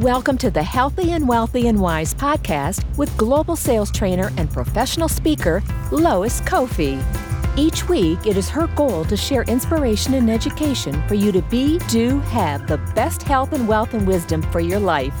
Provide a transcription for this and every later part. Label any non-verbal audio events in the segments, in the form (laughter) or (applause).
Welcome to the Healthy and Wealthy and Wise podcast with global sales trainer and professional speaker, Lois Kofi. Each week, it is her goal to share inspiration and education for you to be, do, have the best health and wealth and wisdom for your life.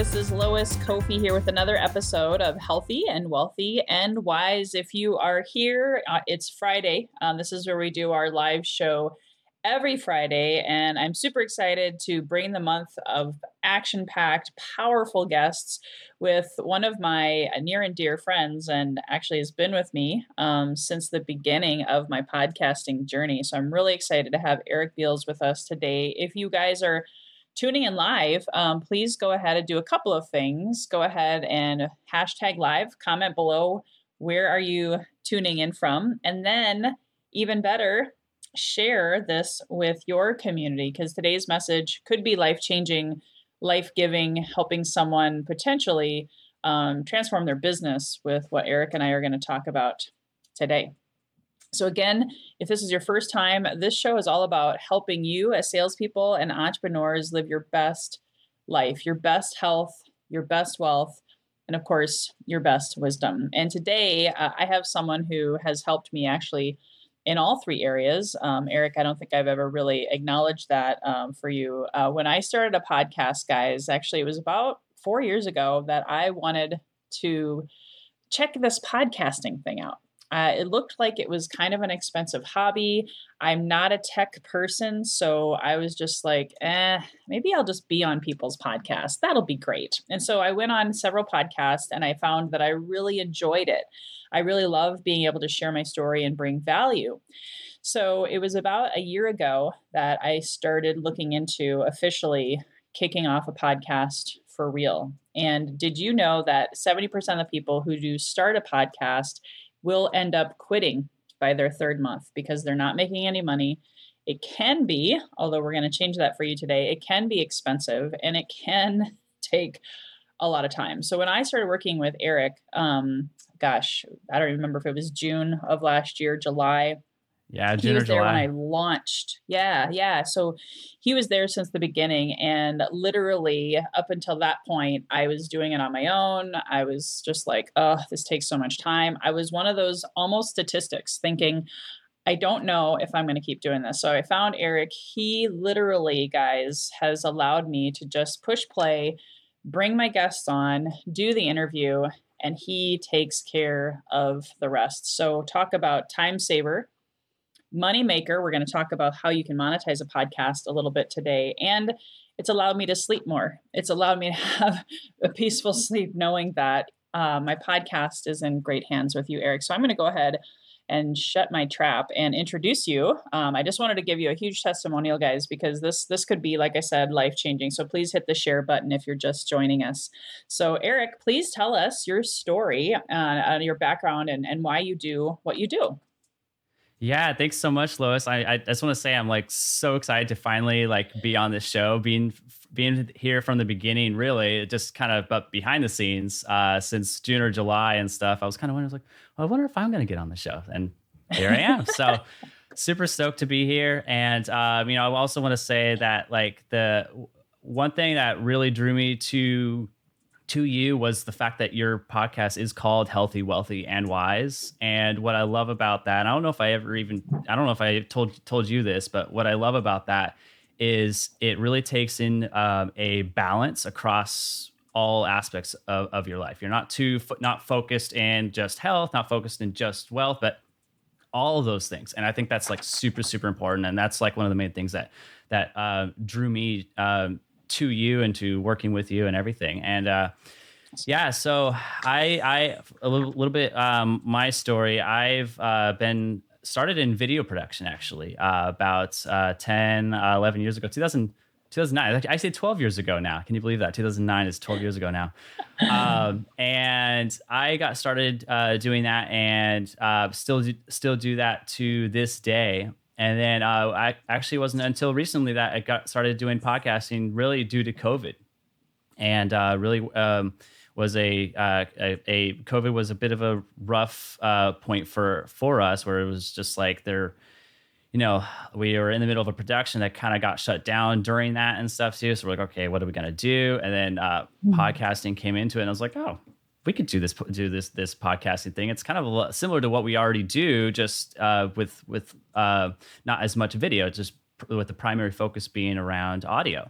This is Lois Kofi here with another episode of Healthy and Wealthy and Wise. If you are here, uh, it's Friday. Um, this is where we do our live show every Friday, and I'm super excited to bring the month of action packed, powerful guests with one of my near and dear friends, and actually has been with me um, since the beginning of my podcasting journey. So I'm really excited to have Eric Beals with us today. If you guys are tuning in live, um, please go ahead and do a couple of things. Go ahead and hashtag live, comment below where are you tuning in from, and then even better, share this with your community because today's message could be life changing, life giving, helping someone potentially um, transform their business with what Eric and I are going to talk about today. So, again, if this is your first time, this show is all about helping you as salespeople and entrepreneurs live your best life, your best health, your best wealth, and of course, your best wisdom. And today, uh, I have someone who has helped me actually in all three areas. Um, Eric, I don't think I've ever really acknowledged that um, for you. Uh, when I started a podcast, guys, actually, it was about four years ago that I wanted to check this podcasting thing out. Uh, it looked like it was kind of an expensive hobby. I'm not a tech person, so I was just like, eh, maybe I'll just be on people's podcasts. That'll be great. And so I went on several podcasts and I found that I really enjoyed it. I really love being able to share my story and bring value. So it was about a year ago that I started looking into officially kicking off a podcast for real. And did you know that 70% of the people who do start a podcast will end up quitting by their third month because they're not making any money. It can be, although we're going to change that for you today, it can be expensive and it can (laughs) take a lot of time. So when I started working with Eric, um, gosh, I don't remember if it was June of last year, July, yeah, June he was there when I launched. Yeah, yeah. So he was there since the beginning, and literally up until that point, I was doing it on my own. I was just like, "Oh, this takes so much time." I was one of those almost statistics, thinking, "I don't know if I'm going to keep doing this." So I found Eric. He literally, guys, has allowed me to just push play, bring my guests on, do the interview, and he takes care of the rest. So talk about time saver moneymaker. We're going to talk about how you can monetize a podcast a little bit today. And it's allowed me to sleep more. It's allowed me to have a peaceful sleep knowing that uh, my podcast is in great hands with you, Eric. So I'm going to go ahead and shut my trap and introduce you. Um, I just wanted to give you a huge testimonial, guys, because this this could be, like I said, life changing. So please hit the share button if you're just joining us. So Eric, please tell us your story, uh, your background, and and why you do what you do. Yeah, thanks so much, Lois. I, I just want to say I'm like so excited to finally like be on this show, being being here from the beginning. Really, just kind of but behind the scenes uh, since June or July and stuff. I was kind of wondering, like, well, I wonder if I'm going to get on the show, and here I am. so (laughs) super stoked to be here. And um, you know, I also want to say that like the one thing that really drew me to to you was the fact that your podcast is called Healthy, Wealthy, and Wise. And what I love about that, I don't know if I ever even, I don't know if I told told you this, but what I love about that is it really takes in um, a balance across all aspects of, of your life. You're not too not focused in just health, not focused in just wealth, but all of those things. And I think that's like super super important. And that's like one of the main things that that uh, drew me um, to you and to working with you and everything. And uh, yeah, so I, I a little, little bit um, my story. I've uh, been started in video production actually uh, about uh, 10, uh, 11 years ago, 2000, 2009. I say 12 years ago now. Can you believe that? 2009 is 12 years ago now. (laughs) um, and I got started uh, doing that and uh, still do, still do that to this day. And then uh, I actually wasn't until recently that I got started doing podcasting, really due to COVID, and uh, really um, was a, uh, a, a COVID was a bit of a rough uh, point for for us, where it was just like there, you know, we were in the middle of a production that kind of got shut down during that and stuff too. So we're like, okay, what are we gonna do? And then uh, mm-hmm. podcasting came into it, and I was like, oh, we could do this do this this podcasting thing. It's kind of similar to what we already do, just uh, with with uh, not as much video, just with the primary focus being around audio.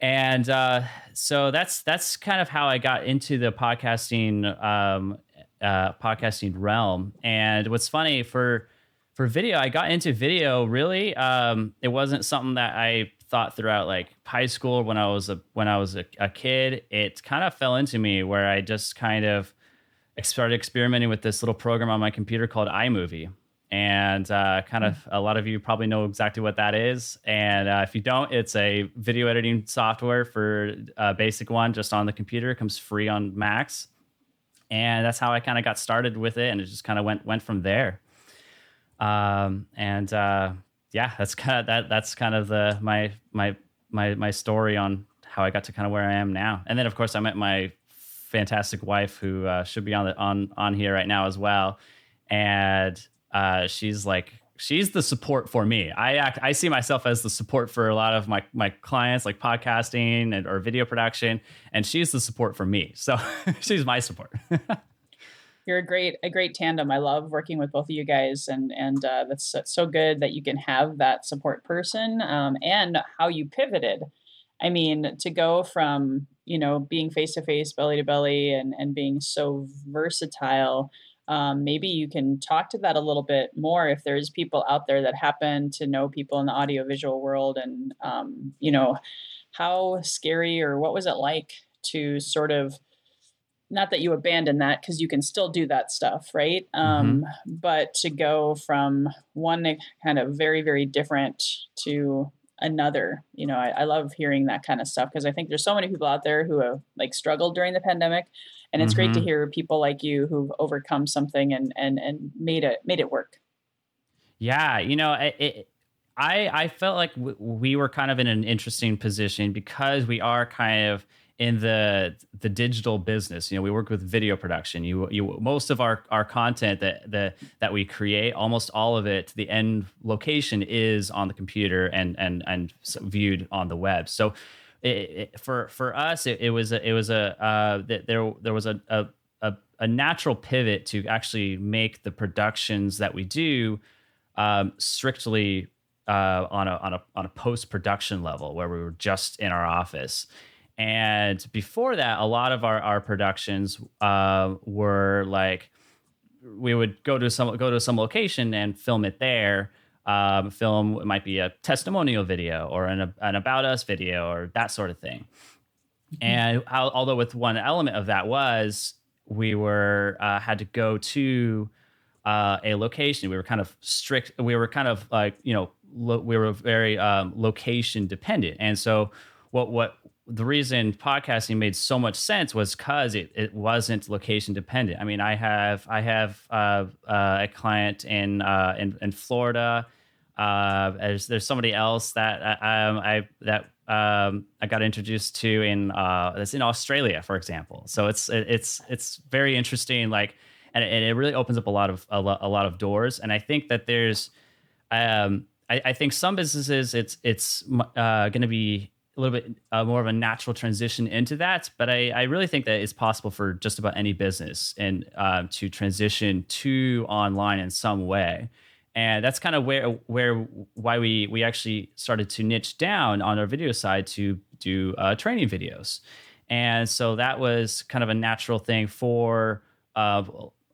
And uh, so that's that's kind of how I got into the podcasting um, uh, podcasting realm. And what's funny for for video, I got into video really. Um, it wasn't something that I thought throughout like high school when I was a when I was a, a kid. It kind of fell into me where I just kind of started experimenting with this little program on my computer called iMovie. And uh, kind of a lot of you probably know exactly what that is. And uh, if you don't, it's a video editing software for a uh, basic one just on the computer. It comes free on Macs. And that's how I kind of got started with it. And it just kind of went went from there. Um, and uh, yeah, that's kind of that. That's kind of the my my my my story on how I got to kind of where I am now. And then of course I met my fantastic wife who uh, should be on the on on here right now as well. And uh, she's like she's the support for me. I act I see myself as the support for a lot of my my clients like podcasting and or video production and she's the support for me. So (laughs) she's my support. (laughs) you're a great a great tandem. I love working with both of you guys, and and uh, that's so good that you can have that support person um, and how you pivoted. I mean, to go from you know being face to face, belly to belly, and and being so versatile. Um, maybe you can talk to that a little bit more if there's people out there that happen to know people in the audiovisual world, and um, you know how scary or what was it like to sort of not that you abandon that because you can still do that stuff right um, mm-hmm. but to go from one kind of very very different to another you know I, I love hearing that kind of stuff because i think there's so many people out there who have like struggled during the pandemic and it's mm-hmm. great to mm-hmm. hear people like you who've overcome something and and and made it made it work yeah you know it, it I, I felt like we were kind of in an interesting position because we are kind of in the the digital business. You know we work with video production. You you most of our our content that that that we create almost all of it the end location is on the computer and and and viewed on the web. So it, it, for for us it, it, was a, it was a uh, there there was a, a a, natural pivot to actually make the productions that we do um, strictly uh, on a on a on a post production level where we were just in our office and before that, a lot of our, our productions uh, were like we would go to some go to some location and film it there. Um, film it might be a testimonial video or an, an about us video or that sort of thing. Mm-hmm. And how, although with one element of that was we were uh, had to go to uh, a location. We were kind of strict. We were kind of like you know lo- we were very um, location dependent, and so what what the reason podcasting made so much sense was because it, it wasn't location dependent. I mean, I have I have uh, uh, a client in uh, in, in Florida. Uh, there's, there's somebody else that uh, um, I that um, I got introduced to in uh, that's in Australia, for example. So it's it's it's very interesting. Like, and it, it really opens up a lot of a lot, a lot of doors. And I think that there's, um, I, I think some businesses it's it's going to be a little bit uh, more of a natural transition into that. But I, I, really think that it's possible for just about any business and uh, to transition to online in some way. And that's kind of where where why we we actually started to niche down on our video side to do uh, training videos. And so that was kind of a natural thing for uh,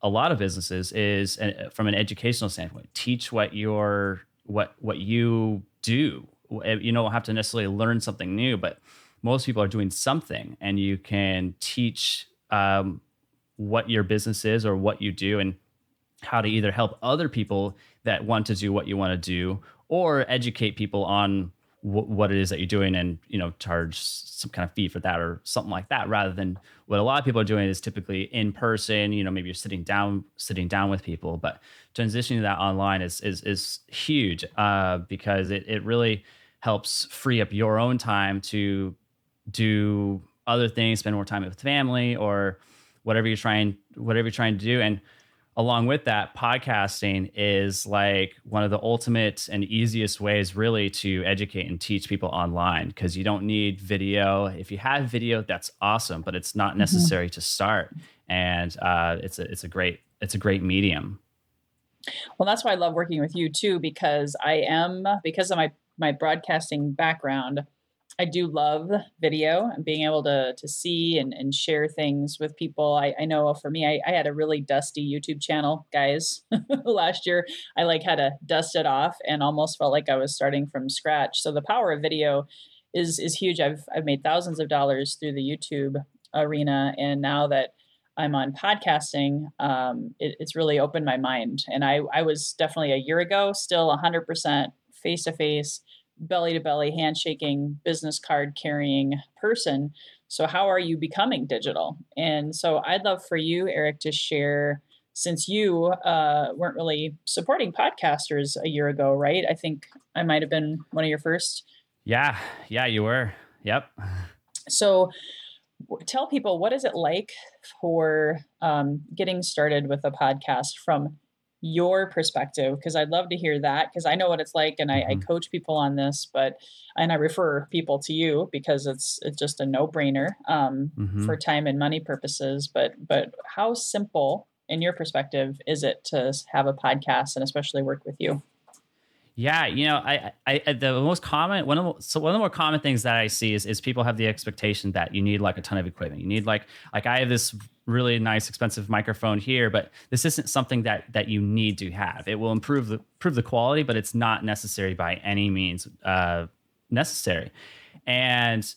a lot of businesses is uh, from an educational standpoint, teach what your what what you do you don't have to necessarily learn something new, but most people are doing something, and you can teach um, what your business is or what you do, and how to either help other people that want to do what you want to do, or educate people on w- what it is that you're doing, and you know charge some kind of fee for that or something like that, rather than what a lot of people are doing is typically in person. You know, maybe you're sitting down, sitting down with people, but transitioning that online is is is huge uh, because it it really helps free up your own time to do other things, spend more time with family or whatever you're trying whatever you're trying to do. And along with that, podcasting is like one of the ultimate and easiest ways, really, to educate and teach people online because you don't need video. If you have video, that's awesome, but it's not mm-hmm. necessary mm-hmm. to start. And uh, it's a it's a great it's a great medium. Well, that's why I love working with you too, because I am because of my my broadcasting background. I do love video and being able to to see and, and share things with people. I, I know for me, I, I had a really dusty YouTube channel, guys. (laughs) Last year, I like had to dust it off and almost felt like I was starting from scratch. So the power of video is is huge. I've I've made thousands of dollars through the YouTube arena, and now that I'm on podcasting, um, it, it's really opened my mind. And I I was definitely a year ago still 100% face to face belly to belly handshaking business card carrying person. So how are you becoming digital? And so i'd love for you eric to share since you uh, weren't really supporting podcasters a year ago right? I think i might have been one of your first. Yeah yeah you were. Yep. So tell people what is it like for um, getting started with a podcast from your perspective because I'd love to hear that because I know what it's like and I, mm-hmm. I, coach people on this, but and I refer people to you because it's it's just a no brainer um, mm-hmm. for time and money purposes. But but how simple, in your perspective, is it to have a podcast and especially work with you? Yeah, you know, I, I, the most common one of the, so one of the more common things that I see is is people have the expectation that you need like a ton of equipment. You need like like I have this really nice expensive microphone here, but this isn't something that that you need to have. It will improve the improve the quality, but it's not necessary by any means uh, necessary. And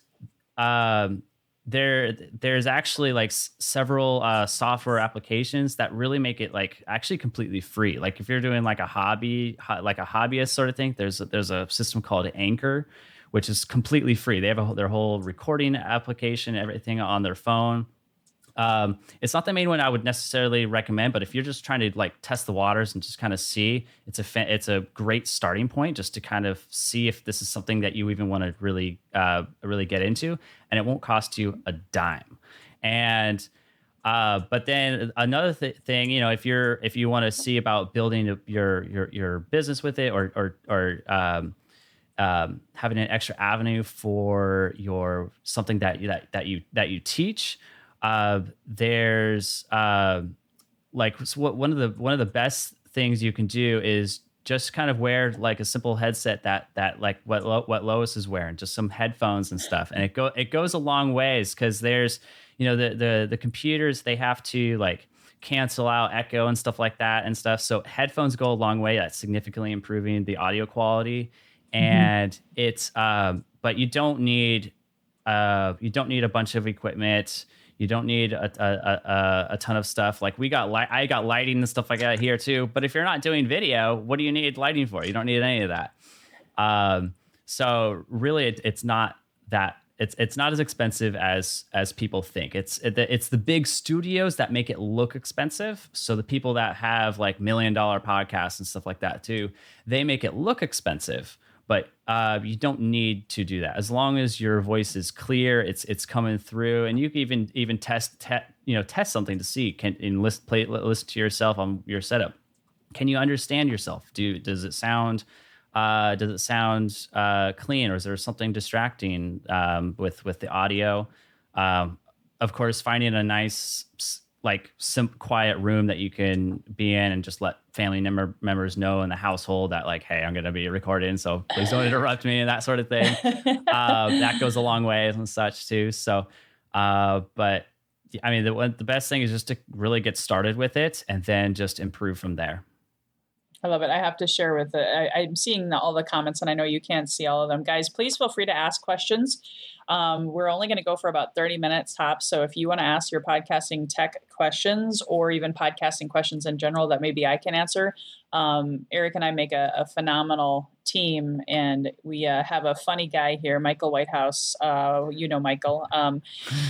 um, there there's actually like s- several uh, software applications that really make it like actually completely free. Like if you're doing like a hobby ho- like a hobbyist sort of thing there's a, there's a system called anchor which is completely free. They have a, their whole recording application everything on their phone um, it's not the main one I would necessarily recommend, but if you're just trying to like test the waters and just kind of see, it's a fa- it's a great starting point just to kind of see if this is something that you even want to really uh, really get into, and it won't cost you a dime. And uh, but then another th- thing, you know, if you're if you want to see about building your your your business with it, or or or um, um, having an extra avenue for your something that you that, that you that you teach uh, there's uh, like what one of the one of the best things you can do is just kind of wear like a simple headset that that like what Lo, what Lois is wearing, just some headphones and stuff, and it go it goes a long ways because there's you know the the the computers they have to like cancel out echo and stuff like that and stuff. So headphones go a long way. That's significantly improving the audio quality, mm-hmm. and mm-hmm. it's um, but you don't need uh you don't need a bunch of equipment you don't need a, a, a, a, ton of stuff. Like we got I got lighting and stuff like that here too. But if you're not doing video, what do you need lighting for? You don't need any of that. Um, so really, it, it's not that it's it's not as expensive as as people think. It's it, it's the big studios that make it look expensive. So the people that have like million dollar podcasts and stuff like that too, they make it look expensive but uh, you don't need to do that. As long as your voice is clear it's it's coming through and you can even even test te- you know test something to see can and list play listen to yourself on your setup. Can you understand yourself? Do does it sound uh, does it sound uh, clean or is there something distracting um, with with the audio? Um, of course finding a nice like some quiet room that you can be in and just let family member members know in the household that like hey i'm going to be recording so please don't interrupt me and that sort of thing. (laughs) Uh, that goes a long way and such too so uh, but i mean the, the best thing is just to really get started with it and then just improve from there I love it. I have to share with it. I, am seeing the, all the comments, and I know you can't see all of them. Guys, please feel free to ask questions. Um, we're only going to go for about 30 minutes tops. So if you want to ask your podcasting tech questions or even podcasting questions in general that maybe I can answer, um, Eric and I make a, a phenomenal team, and we uh, have a funny guy here, Michael Whitehouse. Uh, you know Michael. Um,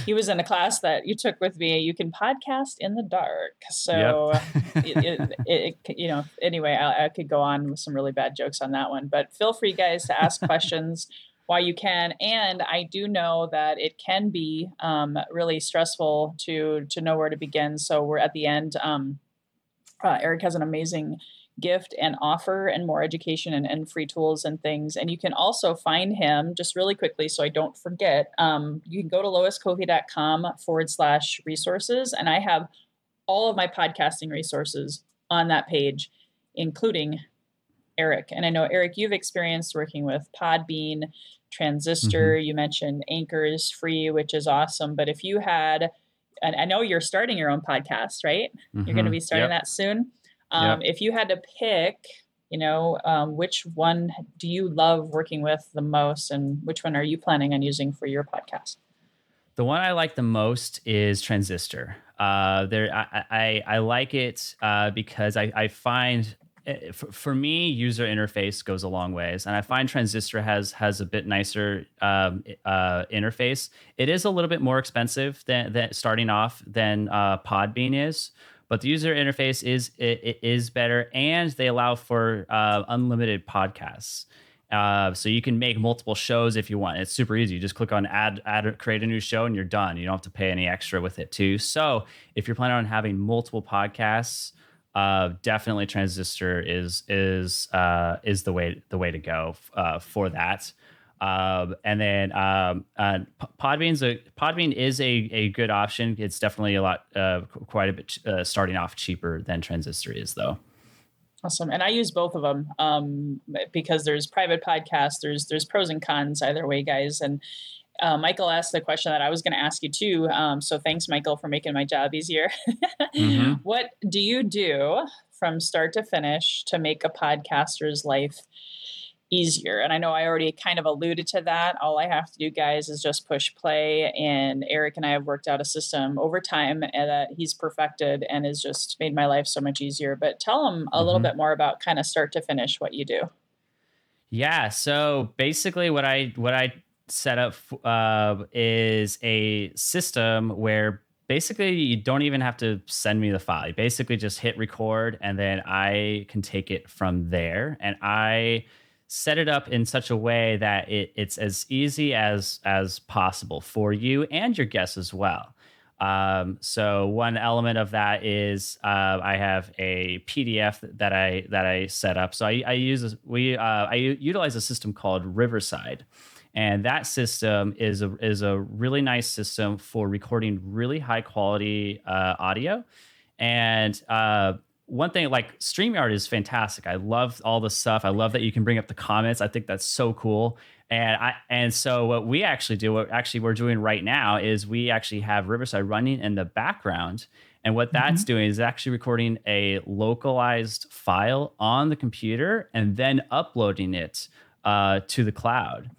he was in a class that you took with me. You can podcast in the dark. So, yep. (laughs) it, it, it, you know, anyway, I, I could go on with some really bad jokes on that one. But feel free, guys, to ask questions (laughs) while you can. And I do know that it can be um, really stressful to to know where to begin. So we're at the end. Um, Uh, Eric has an amazing gift and offer and more education and, and, free tools and things. And you can also find him just really quickly so I don't forget. Um, you can go to loiscoffey.com forward slash resources. And I have all of my podcasting resources on that page, including Eric. And I know, Eric, you've experienced working with Podbean, Transistor. Mm-hmm. You mentioned Anchor is free, which is awesome. But if you had, and I know you're starting your own podcast, right? Mm-hmm. You're going to be starting yep. that soon. Um, yep. If you had to pick, you know, um, which one do you love working with the most, and which one are you planning on using for your podcast? The one I like the most is Transistor. Uh, there, I, I, I like it uh, because I, I find eh, for, for, me, user interface goes a long ways, and I find Transistor has has a bit nicer um, uh, interface. It is a little bit more expensive than, than starting off than uh, Podbean is, but the user interface is it, it is better, and they allow for uh, unlimited podcasts. Uh, so you can make multiple shows if you want. It's super easy. You just click on add, add, create a new show, and you're done. You don't have to pay any extra with it too. So if you're planning on having multiple podcasts, uh, definitely Transistor is is uh, is the way the way to go uh, for that. Um, and then um, uh, Podbean's a Podbean is a, a good option. It's definitely a lot, uh, quite a bit uh, starting off cheaper than Transistor is, though. Awesome, and I use both of them um, because there's private podcasts. There's there's pros and cons either way, guys. And uh, Michael asked the question that I was going to ask you too. Um, so thanks, Michael, for making my job easier. (laughs) mm-hmm. What do you do from start to finish to make a podcaster's life easier. And I know I already kind of alluded to that. All I have to do, guys, is just push play. And Eric and I have worked out a system over time that he's perfected and has just made my life so much easier. But tell him a mm-hmm. little bit more about kind of start to finish what you do. Yeah. So basically, what I what I set up uh, is a system where basically you don't even have to send me the file. You basically just hit record, and then I can take it from there. And I set it up in such a way that it, it's as easy as as possible for you and your guests as well. Um, so one element of that is uh, I have a PDF that I that I set up. So I, I use we uh, I utilize a system called Riverside, and that system is a is a really nice system for recording really high quality uh, audio, and uh, one thing like StreamYard is fantastic. I love all the stuff. I love that you can bring up the comments. I think that's so cool. And I and so what we actually do, what actually we're doing right now is we actually have Riverside running in the background. And what that's mm-hmm. doing is actually recording a localized file on the computer and then uploading it uh, to the cloud.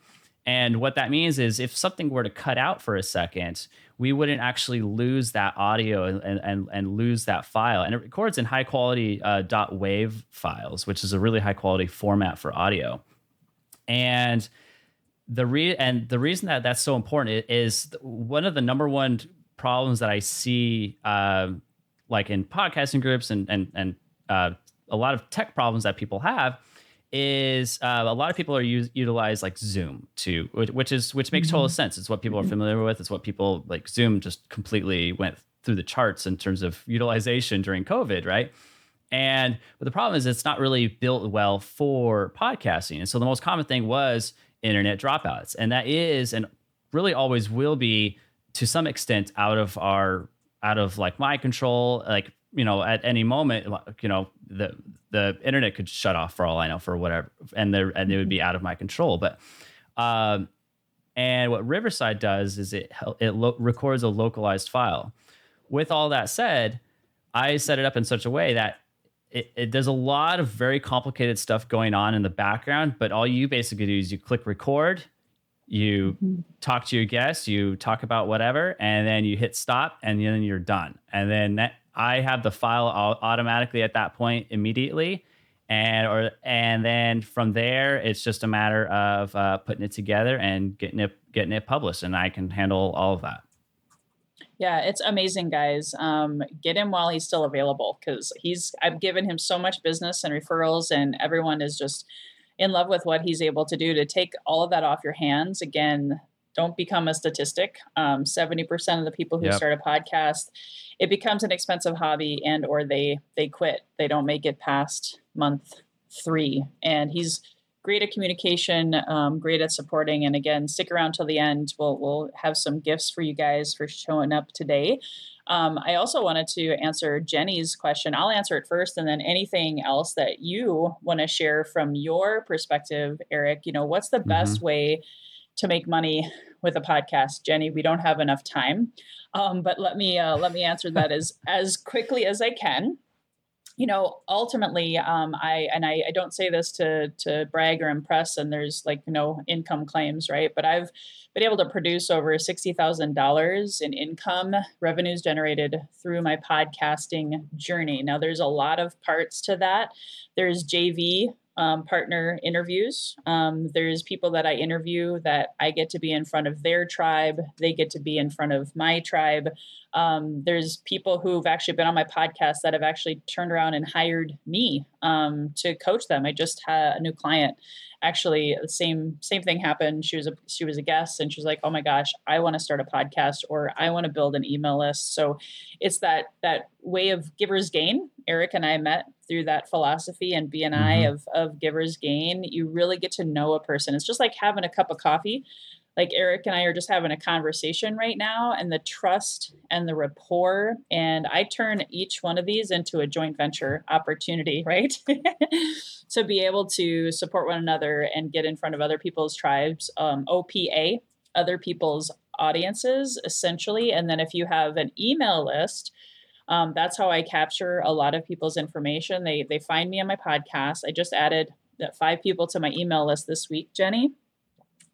And what that means is if something were to cut out for a second, we wouldn't actually lose that audio and, and, and lose that file. And it records in high quality uh, .wav files, which is a really high quality format for audio. And the re- and the reason that that's so important is one of the number one problems that I see, uh, like in podcasting groups and and and uh, a lot of tech problems that people have is uh, a lot of people are use, utilize like Zoom to which is which makes total mm-hmm. sense. It's what people are familiar with. It's what people like. Zoom just completely went through the charts in terms of utilization during COVID, right? And but the problem is it's not really built well for podcasting. And so the most common thing was internet dropouts, and that is and really always will be to some extent out of our out of like my control. Like you know, at any moment, you know, the the internet could shut off for all I know for whatever, and there and it would be out of my control. But um, and what Riverside does is it it lo- records a localized file. With all that said, I set it up in such a way that it, it, there's a lot of very complicated stuff going on in the background, but all you basically do is you click record, you mm-hmm. talk to your guest, you talk about whatever, and then you hit stop, and then you're done. And then that, I have the file automatically at that point immediately, and or and then from there it's just a matter of uh, putting it together and getting it getting it published, and I can handle all of that. Yeah, it's amazing, guys. Um, get him while he's still available because he's. I've given him so much business and referrals, and everyone is just in love with what he's able to do to take all of that off your hands. Again, don't become a statistic. Um, 70% of the people who Yep. start a podcast, it becomes an expensive hobby and or they they quit. They don't make it past month three. And he's great at communication, um, great at supporting. And again, stick around till the end. We'll we'll have some gifts for you guys for showing up today. Um, I also wanted to answer Jenny's question. I'll answer it first, and then anything else that you want to share from your perspective, Eric. You know, what's the best way to make money with a podcast, Jenny? We don't have enough time, um, but let me uh, let me answer that as (laughs) as quickly as I can. You know ultimately um, i and I, I don't say this to to brag or impress and there's like no income claims right? But i've been able to produce over $60000 in income revenues generated through my podcasting journey. Now there's a lot of parts to that. There's jv um, partner interviews. Um, there's people that I interview that I get to be in front of their tribe. They get to be in front of my tribe. Um, there's people who've actually been on my podcast that have actually turned around and hired me um, to coach them. I just had a new client. Actually, the same same thing happened. She was a she was a guest, and she was like, "Oh my gosh, I want to start a podcast, or I want to build an email list." So, it's that that way of givers gain. Eric and I met through that philosophy and BNI Mhm. of of givers gain. You really get to know a person. It's just like having a cup of coffee like Eric and I are just having a conversation right now, and the trust and the rapport. And I turn each one of these into a joint venture opportunity, (laughs) right? (laughs) to be able to support one another and get in front of other people's tribes, um, OPA, other people's audiences, essentially. And then if you have an email list, um, that's how I capture a lot of people's information. They they find me on my podcast. I just added uh, five people to my email list this week, Jenny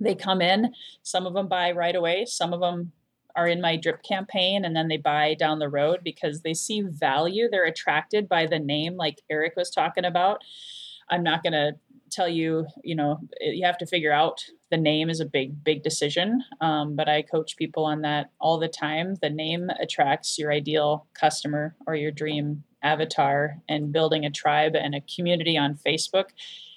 they come in some of them buy right away some of them are in my drip campaign and then they buy down the road because they see value they're attracted by the name like eric was talking about i'm not going to tell you you know you have to figure out the name is a big big decision um, but i coach people on that all the time the name attracts your ideal customer or your dream avatar and building a tribe and a community on facebook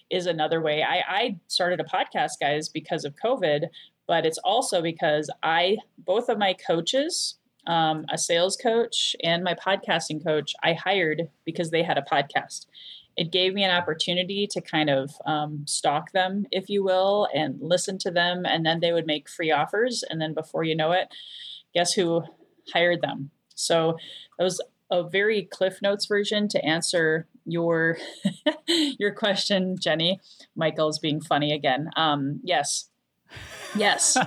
is another way. I, I started a podcast, guys, because of COVID, but it's also because I, both of my coaches, um, a sales coach and my podcasting coach, I hired because they had a podcast. It gave me an opportunity to kind of um, stalk them, if you will, and listen to them. And then they would make free offers. And then before you know it, guess who hired them? So that was a very Cliff Notes version to answer your (laughs) your question, Jenny. Michael's being funny again. Um, yes, yes,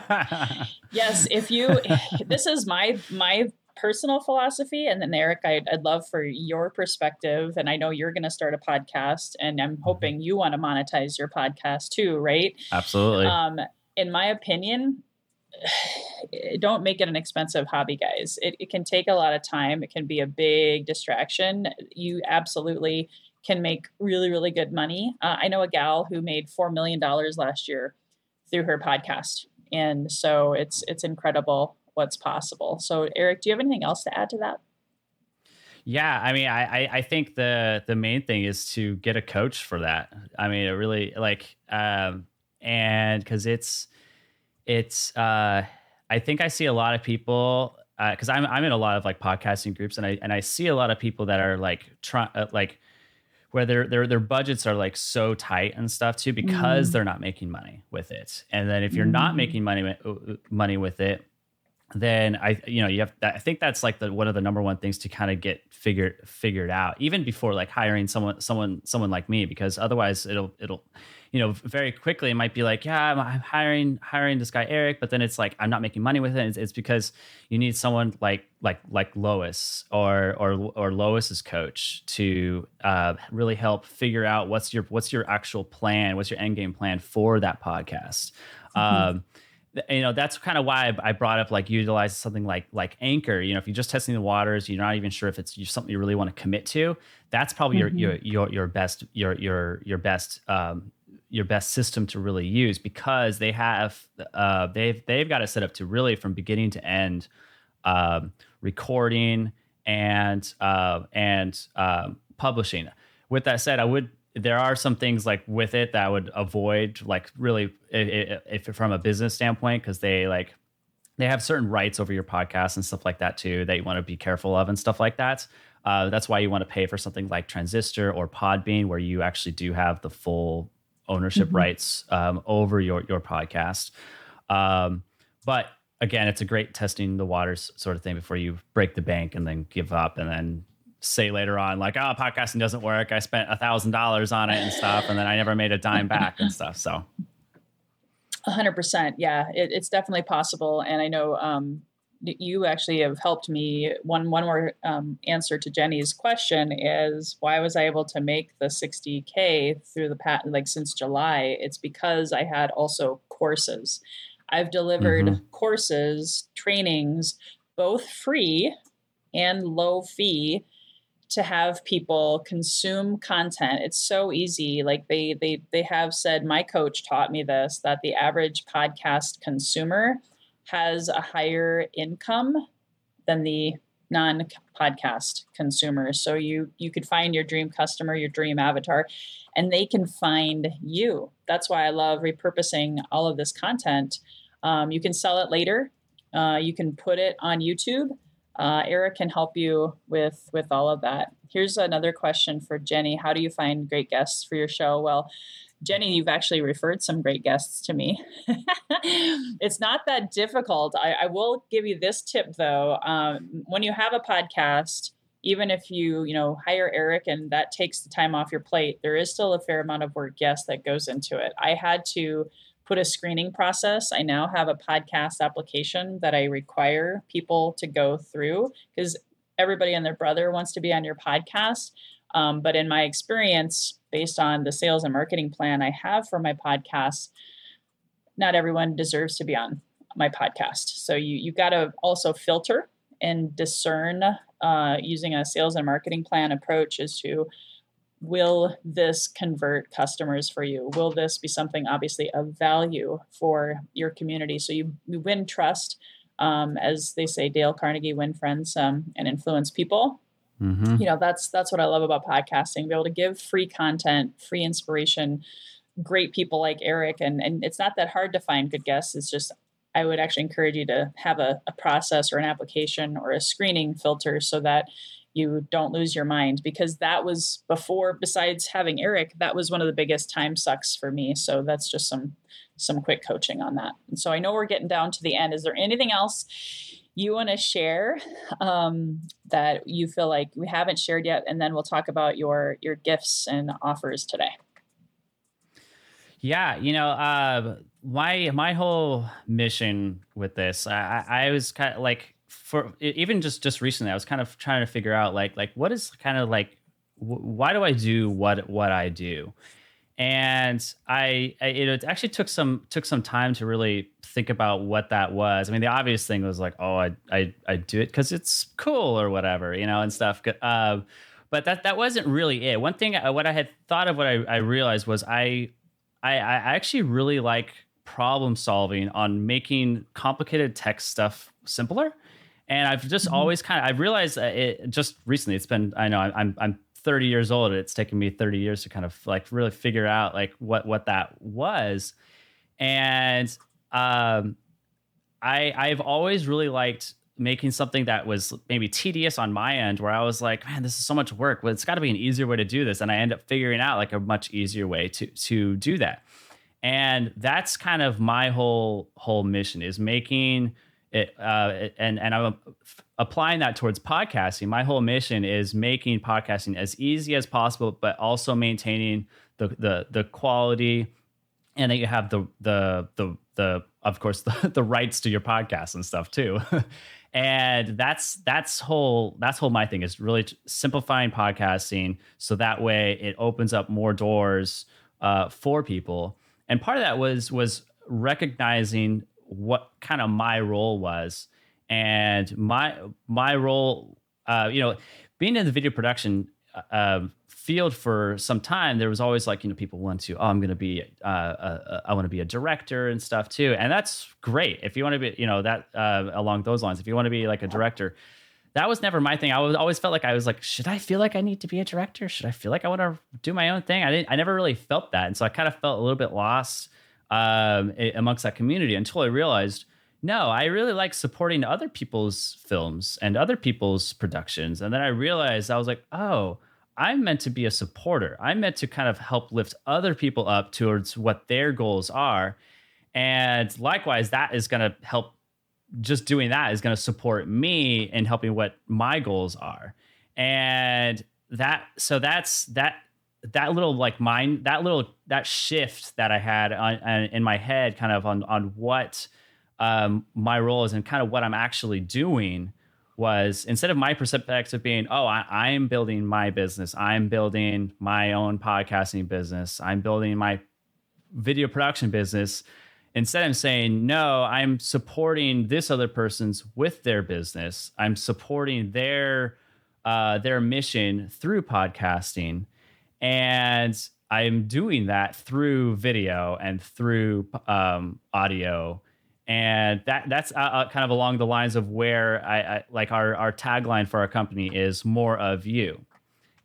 (laughs) yes. If you, (laughs) this is my my personal philosophy, and then Eric, I'd, I'd love for your perspective. And I know you're going to start a podcast, and I'm hoping you want to monetize your podcast too, right? Absolutely. Um, in my opinion, (sighs) don't make it an expensive hobby, guys. It, it can take a lot of time. It can be a big distraction. You absolutely can make really, really good money. Uh, I know a gal who made four million dollars last year through her podcast, and so it's it's incredible what's possible. So, Eric, do you have anything else to add to that? Yeah, I mean, I, I I think the the main thing is to get a coach for that. I mean, it really like um and because it's it's uh I think I see a lot of people because I'm I'm in a lot of like podcasting groups and I and I see a lot of people that are like trying uh, like where their their their budgets are like so tight and stuff too because Mm. they're not making money with it. And then if you're not Mm. making money money with it, then I you know you have I think that's like the one of the number one things to kind of get figured figured out even before like hiring someone someone someone like me because otherwise it'll it'll you know very quickly it might be like yeah I'm, hiring hiring this guy Eric but then it's like I'm not making money with it. It's, it's because you need someone like like like Lois or or or Lois's coach to uh, really help figure out what's your what's your actual plan what's your end game plan for that podcast. Um th- you know that's kind of why I, brought up like utilize something like like anchor you know if you're just testing the waters you're not even sure if it's something you really want to commit to that's probably Mhm. your, your your your best your your your best um your best system to really use because they have uh they've they've got it set up to really from beginning to end um recording and uh and um publishing with that said i would there are some things like with it that I would avoid, like really, if, if from a business standpoint, because they like they have certain rights over your podcast and stuff like that too that you want to be careful of and stuff like that. Uh, that's why you want to pay for something like Transistor or Podbean, where you actually do have the full ownership mm-hmm. rights um, over your your podcast. Um, but again, it's a great testing the waters sort of thing before you break the bank and then give up and then say later on like, oh, podcasting doesn't work. I spent a thousand dollars on it and stuff, and then I never made a dime back and stuff. So. hundred percent. Yeah, it, it's definitely possible. And I know, um, you actually have helped me. One one more um, answer to Jenny's question is why was I able to make the 60k through the patent like since July? It's because I had also courses. I've delivered mm-hmm. courses, trainings, both free and low fee to have people consume content. It's so easy. Like they they they have said my coach taught me this that the average podcast consumer has a higher income than the non podcast consumer so you you could find your dream customer your dream avatar and they can find you. That's why i love repurposing all of this content. Um, you can sell it later. Uh, you can put it on youtube uh, Eric can help you with with all of that. Here's another question for Jenny: How do you find great guests for your show? Well, Jenny, you've actually referred some great guests to me. (laughs) it's not that difficult. I, I, will give you this tip though: um, when you have a podcast, even if you you know hire Eric and that takes the time off your plate, there is still a fair amount of work, yes, that goes into it. I had to put a screening process. I now have a podcast application that I require people to go through because everybody and their brother wants to be on your podcast. Um, but in my experience, based on the sales and marketing plan I have for my podcast, not everyone deserves to be on my podcast. So you you got to also filter and discern uh, using a sales and marketing plan approach as to will this convert customers for you? Will this be something obviously of value for your community? So you, you win trust, um, as they say, Dale Carnegie, win friends um, and influence people. Mm-hmm. You know, that's that's what I love about podcasting. Be able to give free content, free inspiration, great people like Eric, and and it's not that hard to find good guests. It's just I would actually encourage you to have a, a process or an application or a screening filter so that you don't lose your mind because that was before besides having eric that was one of the biggest time sucks for me. So that's just some some quick coaching on that. And so i know we're getting down to the end. Is there anything else you want to share um, that you feel like we haven't shared yet? And then we'll talk about your your gifts and offers today. Yeah you know uh, my my whole mission with this i i was kind of like for even just just recently, I was kind of trying to figure out like like what is kind of like why do I do what what I do, and I, I it actually took some took some time to really think about what that was. I mean, the obvious thing was like, oh, I I, I do it because it's cool or whatever, you know, and stuff. Uh, but that that wasn't really it. One thing, what I had thought of, what I, I realized was I, I I actually really like problem solving on making complicated tech stuff simpler and I've just mm-hmm. always kind of I've realized it just recently. It's been I know I'm I'm 30 years old. It's taken me 30 years to kind of like really figure out like what what that was, and um, I I've always really liked making something that was maybe tedious on my end where I was like, man, this is so much work. Well, it's got to be an easier way to do this. And I end up figuring out like a much easier way to to do that. And that's kind of my whole whole mission is making it, uh, and and I'm applying that towards podcasting. My whole mission is making podcasting as easy as possible, but also maintaining the the the quality, and that you have the the the the of course (laughs) the, the rights to your podcast and stuff too. (laughs) and that's that's whole that's whole my thing is really simplifying podcasting so that way it opens up more doors uh, for people. And part of that was was recognizing what kind of my role was and my my role uh, you know being in the video production uh, um, field for some time there was always like you know people want to oh i'm going to be uh, uh i want to be a director and stuff too and that's great if you want to be you know that uh, along those lines if you want to be like a director that was never my thing. I was always felt like I was like, should I feel like I need to be a director? Should I feel like I want to do my own thing? I didn't. I never really felt that, and so I kind of felt a little bit lost um, amongst that community until I realized, no, I really like supporting other people's films and other people's productions, and then I realized I was like, oh. I'm meant to be a supporter. I'm meant to kind of help lift other people up towards what their goals are. And likewise, that is going to help just doing that is going to support me in helping what my goals are and that so that's that that little like mind that little that shift that i had on, on, in my head kind of on on what um, my role is and kind of what i'm actually doing was instead of my perspective of being oh I, i'm building my business. I'm building my own podcasting business. I'm building my video production business Instead, I'm saying, no, I'm supporting this other person's with their business. I'm supporting their uh, their mission through podcasting, and I'm doing that through video and through um, audio, and that that's uh, uh, kind of along the lines of where I, I like our our tagline for our company is more of you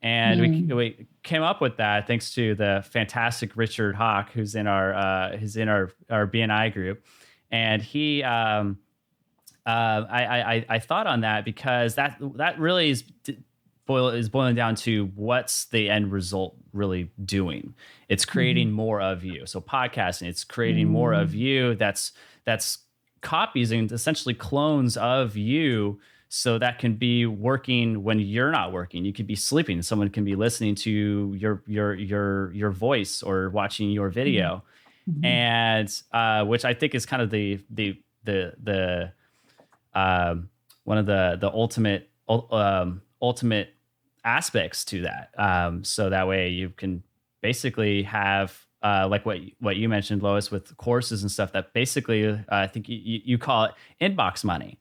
and mm. we, we came up with that thanks to the fantastic Richard Hawk, who's in our uh, who's in our our BNI group, and he. Um, uh, I, I I thought on that because that that really is boil is boiling down to what's the end result really doing. It's creating mm more of you. So podcasting, it's creating mm more of mm. you. That's that's copies and essentially clones of you so that can be working when you're not working you could be sleeping someone can be listening to your your your your voice or watching your video mm-hmm. and uh, which i think is kind of the the the the um, one of the the ultimate um, ultimate aspects to that um, so that way you can basically have uh, like what what you mentioned lois with courses and stuff that basically uh, i think you, you call it inbox money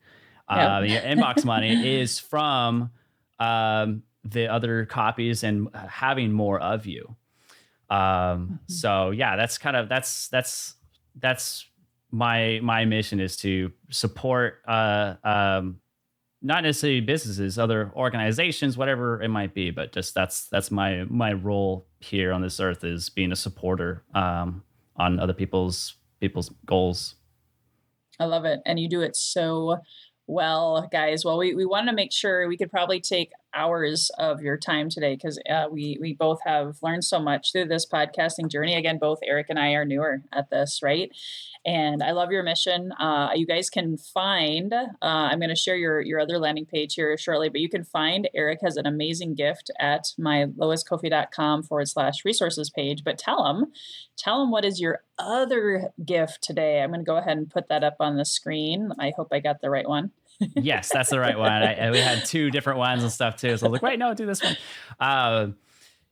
uh, inbox money is from um, the other copies and having more of you. Um, mm-hmm. So yeah, that's kind of that's that's that's my my mission is to support uh, um, not necessarily businesses, other organizations, whatever it might be, but just that's that's my my role here on this earth is being a supporter um, on other people's people's goals. I love it, and you do it so well, guys, well, we, we wanted to make sure we could probably take hours of your time today because uh, we we both have learned so much through this podcasting journey. Again, both Eric and I are newer at this, right? And I love your mission. Uh, you guys can find. Uh, I'm going to share your your other landing page here shortly, but you can find Eric has an amazing gift at my loiscoffey.com forward slash resources page. But tell him, tell him what is your other gift today. I'm going to go ahead and put that up on the screen. I hope I got the right one yes, that's the right one. I, we had two different ones and stuff too. So I was like, wait, no, do this one. Uh,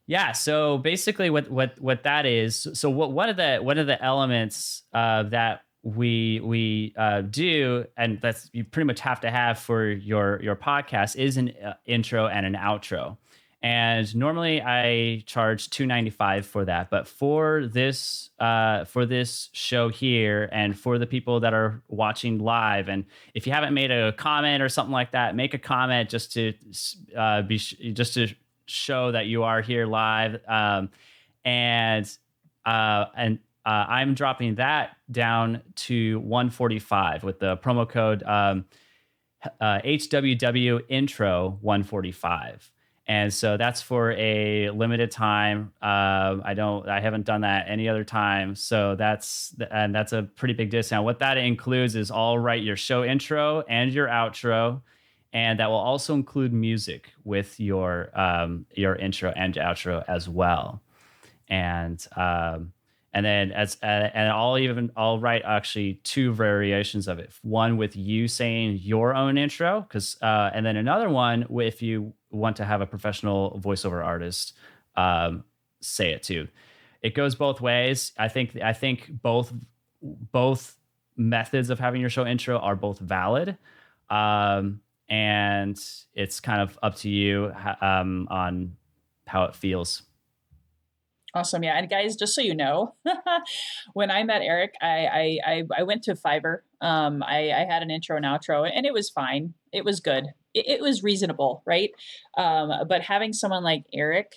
yeah. So basically, what what what that is. So what what are the what are the elements uh, that we we uh, do, and that's you pretty much have to have for your your podcast is an uh, intro and an outro. And normally I charge two ninety five for that, but for this uh, for this show here, and for the people that are watching live, and if you haven't made a comment or something like that, make a comment just to uh, be just to show that you are here live. Um, and uh, and uh, I'm dropping that down to 145 with the promo code um, uh, HWW intro 145 and so that's for a limited time. Uh, I don't, I haven't done that any other time. So that's and that's a pretty big discount. What that includes is all right your show intro and your outro, and that will also include music with your um, your intro and outro as well. And um, and then as uh, and I'll even I'll write actually two variations of it. One with you saying your own intro, because uh, and then another one if you want to have a professional voiceover artist um, say it too. It goes both ways. I think I think both both methods of having your show intro are both valid. Um, and it's kind of up to you um, on how it feels. Awesome. Yeah. And guys, just so you know, (laughs) when I met Eric, I, I, I, went to Fiverr. Um, I, I had an intro and outro and it was fine. It was good. it, it was reasonable, right? Um, but having someone like Eric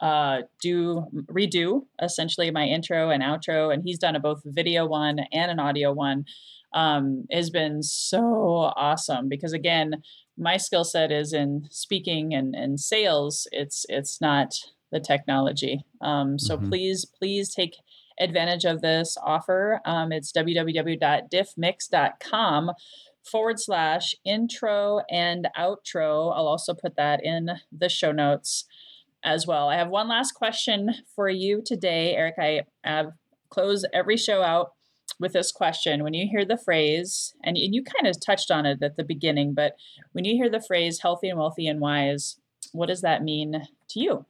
uh, do redo essentially my intro and outro, and he's done a both video one and an audio one. Um, has been so awesome because again, my skill set is in speaking and, and sales. It's it's not the technology. Um, so mm-hmm. please please take advantage of this offer. Um, it's www.diffmix.com forward slash intro and outro. I'll also put that in the show notes as well. I have one last question for you today, Eric. I have close every show out with this question. When you hear the phrase, and you kind of touched on it at the beginning, but when you hear the phrase healthy and wealthy and wise, what does that mean to you?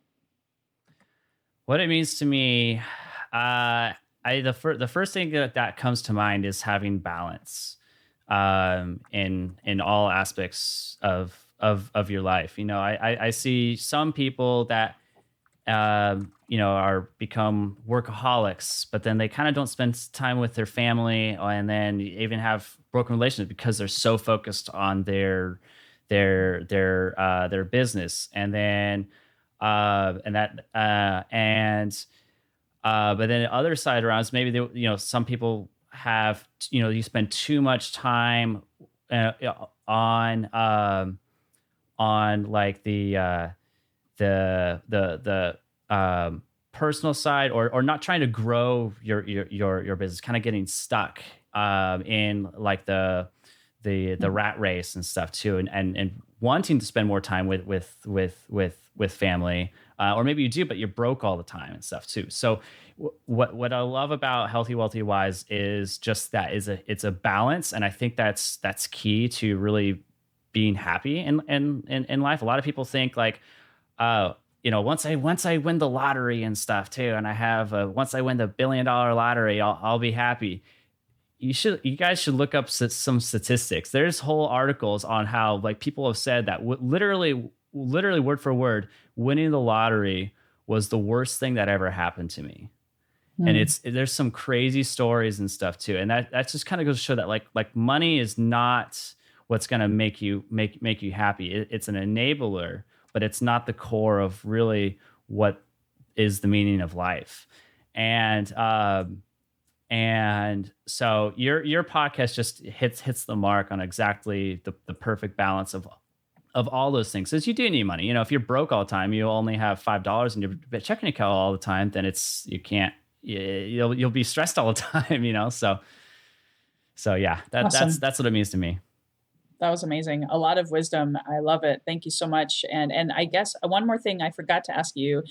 What it means to me, uh, I the first the first thing that, that comes to mind is having balance um, in in all aspects of of of your life. You know, I I, I see some people that um, you know are become workaholics, but then they kind of don't spend time with their family, and then even have broken relationships because they're so focused on their their their uh, their business, and then uh, and that uh, and uh, but then the other side around is maybe they, you know some people have you know you spend too much time uh, on um, on like the uh, the the the um, personal side or or not trying to grow your your your, your business, kind of getting stuck um, in like the the the mm-hmm. rat race and stuff too, and and and wanting to spend more time with with with with with family, uh, or maybe you do, but you're broke all the time and stuff too. So what what I love about healthy, wealthy, wise is just that is a it's a balance, and I think that's that's key to really being happy in in in, in life. A lot of people think like, uh, you know, once I once I win the lottery and stuff too, and I have a, once I win the billion dollar lottery, I'll I'll be happy. You should you guys should look up some statistics. There's whole articles on how like people have said that w- literally literally word for word, winning the lottery was the worst thing that ever happened to me. Mm. And it's there's some crazy stories and stuff too. And that that just kind of goes to show that like like money is not what's going to make you make make you happy. It, it's an enabler, but it's not the core of really what is the meaning of life. And um, and so your your podcast just hits hits the mark on exactly the, the perfect balance of of all those things. Because you do need money. You know, if you're broke all the time, you only have five dollars in your checking account all the time, then it's you can't you'll you'll be stressed all the (laughs) time. You know, so so yeah, that, awesome. that's that's what it means to me that was amazing. A lot of wisdom. I love it. Thank you so much. And and I guess one more thing I forgot to ask you.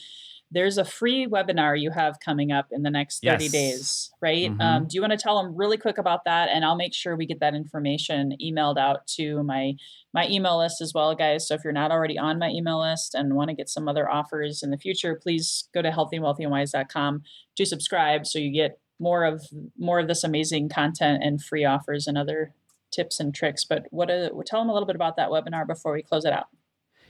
There's a free webinar you have coming up in the next 30 yes. days, right? Mm-hmm. Um, do you want to tell them really quick about that? And I'll make sure we get that information emailed out to my my email list as well, guys. So if you're not already on my email list and want to get some other offers in the future, please go to healthywealthyandwise.com to subscribe so you get more of more of this amazing content and free offers and other tips and tricks. But what a, tell them a little bit about that webinar before we close it out.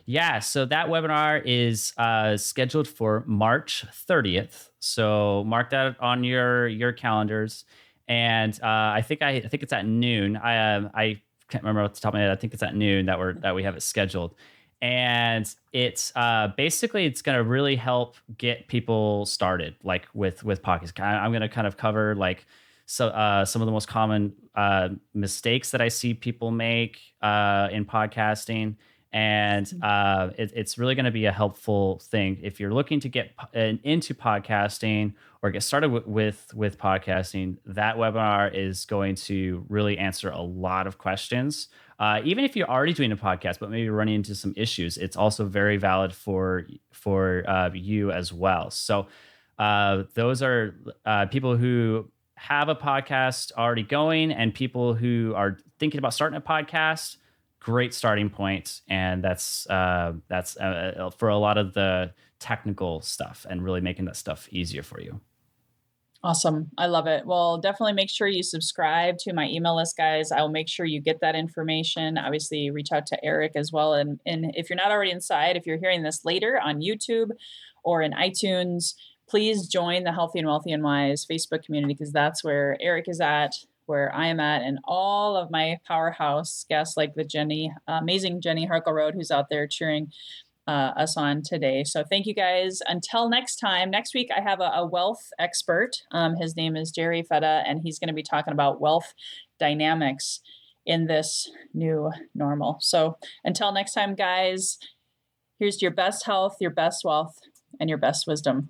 Yeah, so that webinar is uh, scheduled for March 30th. So mark that on your your calendars. And uh, I think I, I think it's at noon. I um, I can't remember off the top of my head. I think it's at noon that we're that we have it scheduled. And it's uh, basically it's going to really help get people started, like with with podcasts. I'm going to kind of cover like so uh, some of the most common uh, mistakes that I see people make uh, in podcasting, and mm-hmm. uh, it, it's really going to be a helpful thing if you're looking to get into podcasting or get started with, with with podcasting. That webinar is going to really answer a lot of questions. Uh, even if you're already doing a podcast, but maybe running into some issues, it's also very valid for for uh, you as well. So. Uh, those are uh, people who have a podcast already going and people who are thinking about starting a podcast great starting point and that's uh, that's uh, uh, for a lot of the technical stuff and really making that stuff easier for you. Awesome. I love it. Well definitely make sure you subscribe to my email list guys. I'll make sure you get that information. Obviously reach out to eric as well. And, and if you're not already inside if you're hearing this later on youtube or in itunes please join the Healthy and Wealthy and Wise Facebook community because that's where Eric is at, where I am at, and all of my powerhouse guests, like the Jenny, amazing Jenny Harkleroad, who's out there cheering uh, us on today. So thank you guys. Until next time, next week I have a, a wealth expert. Um, his name is Jerry Feta, and he's going to be talking about wealth dynamics in this new normal. So until next time, guys, here's your best health, your best wealth, and your best wisdom.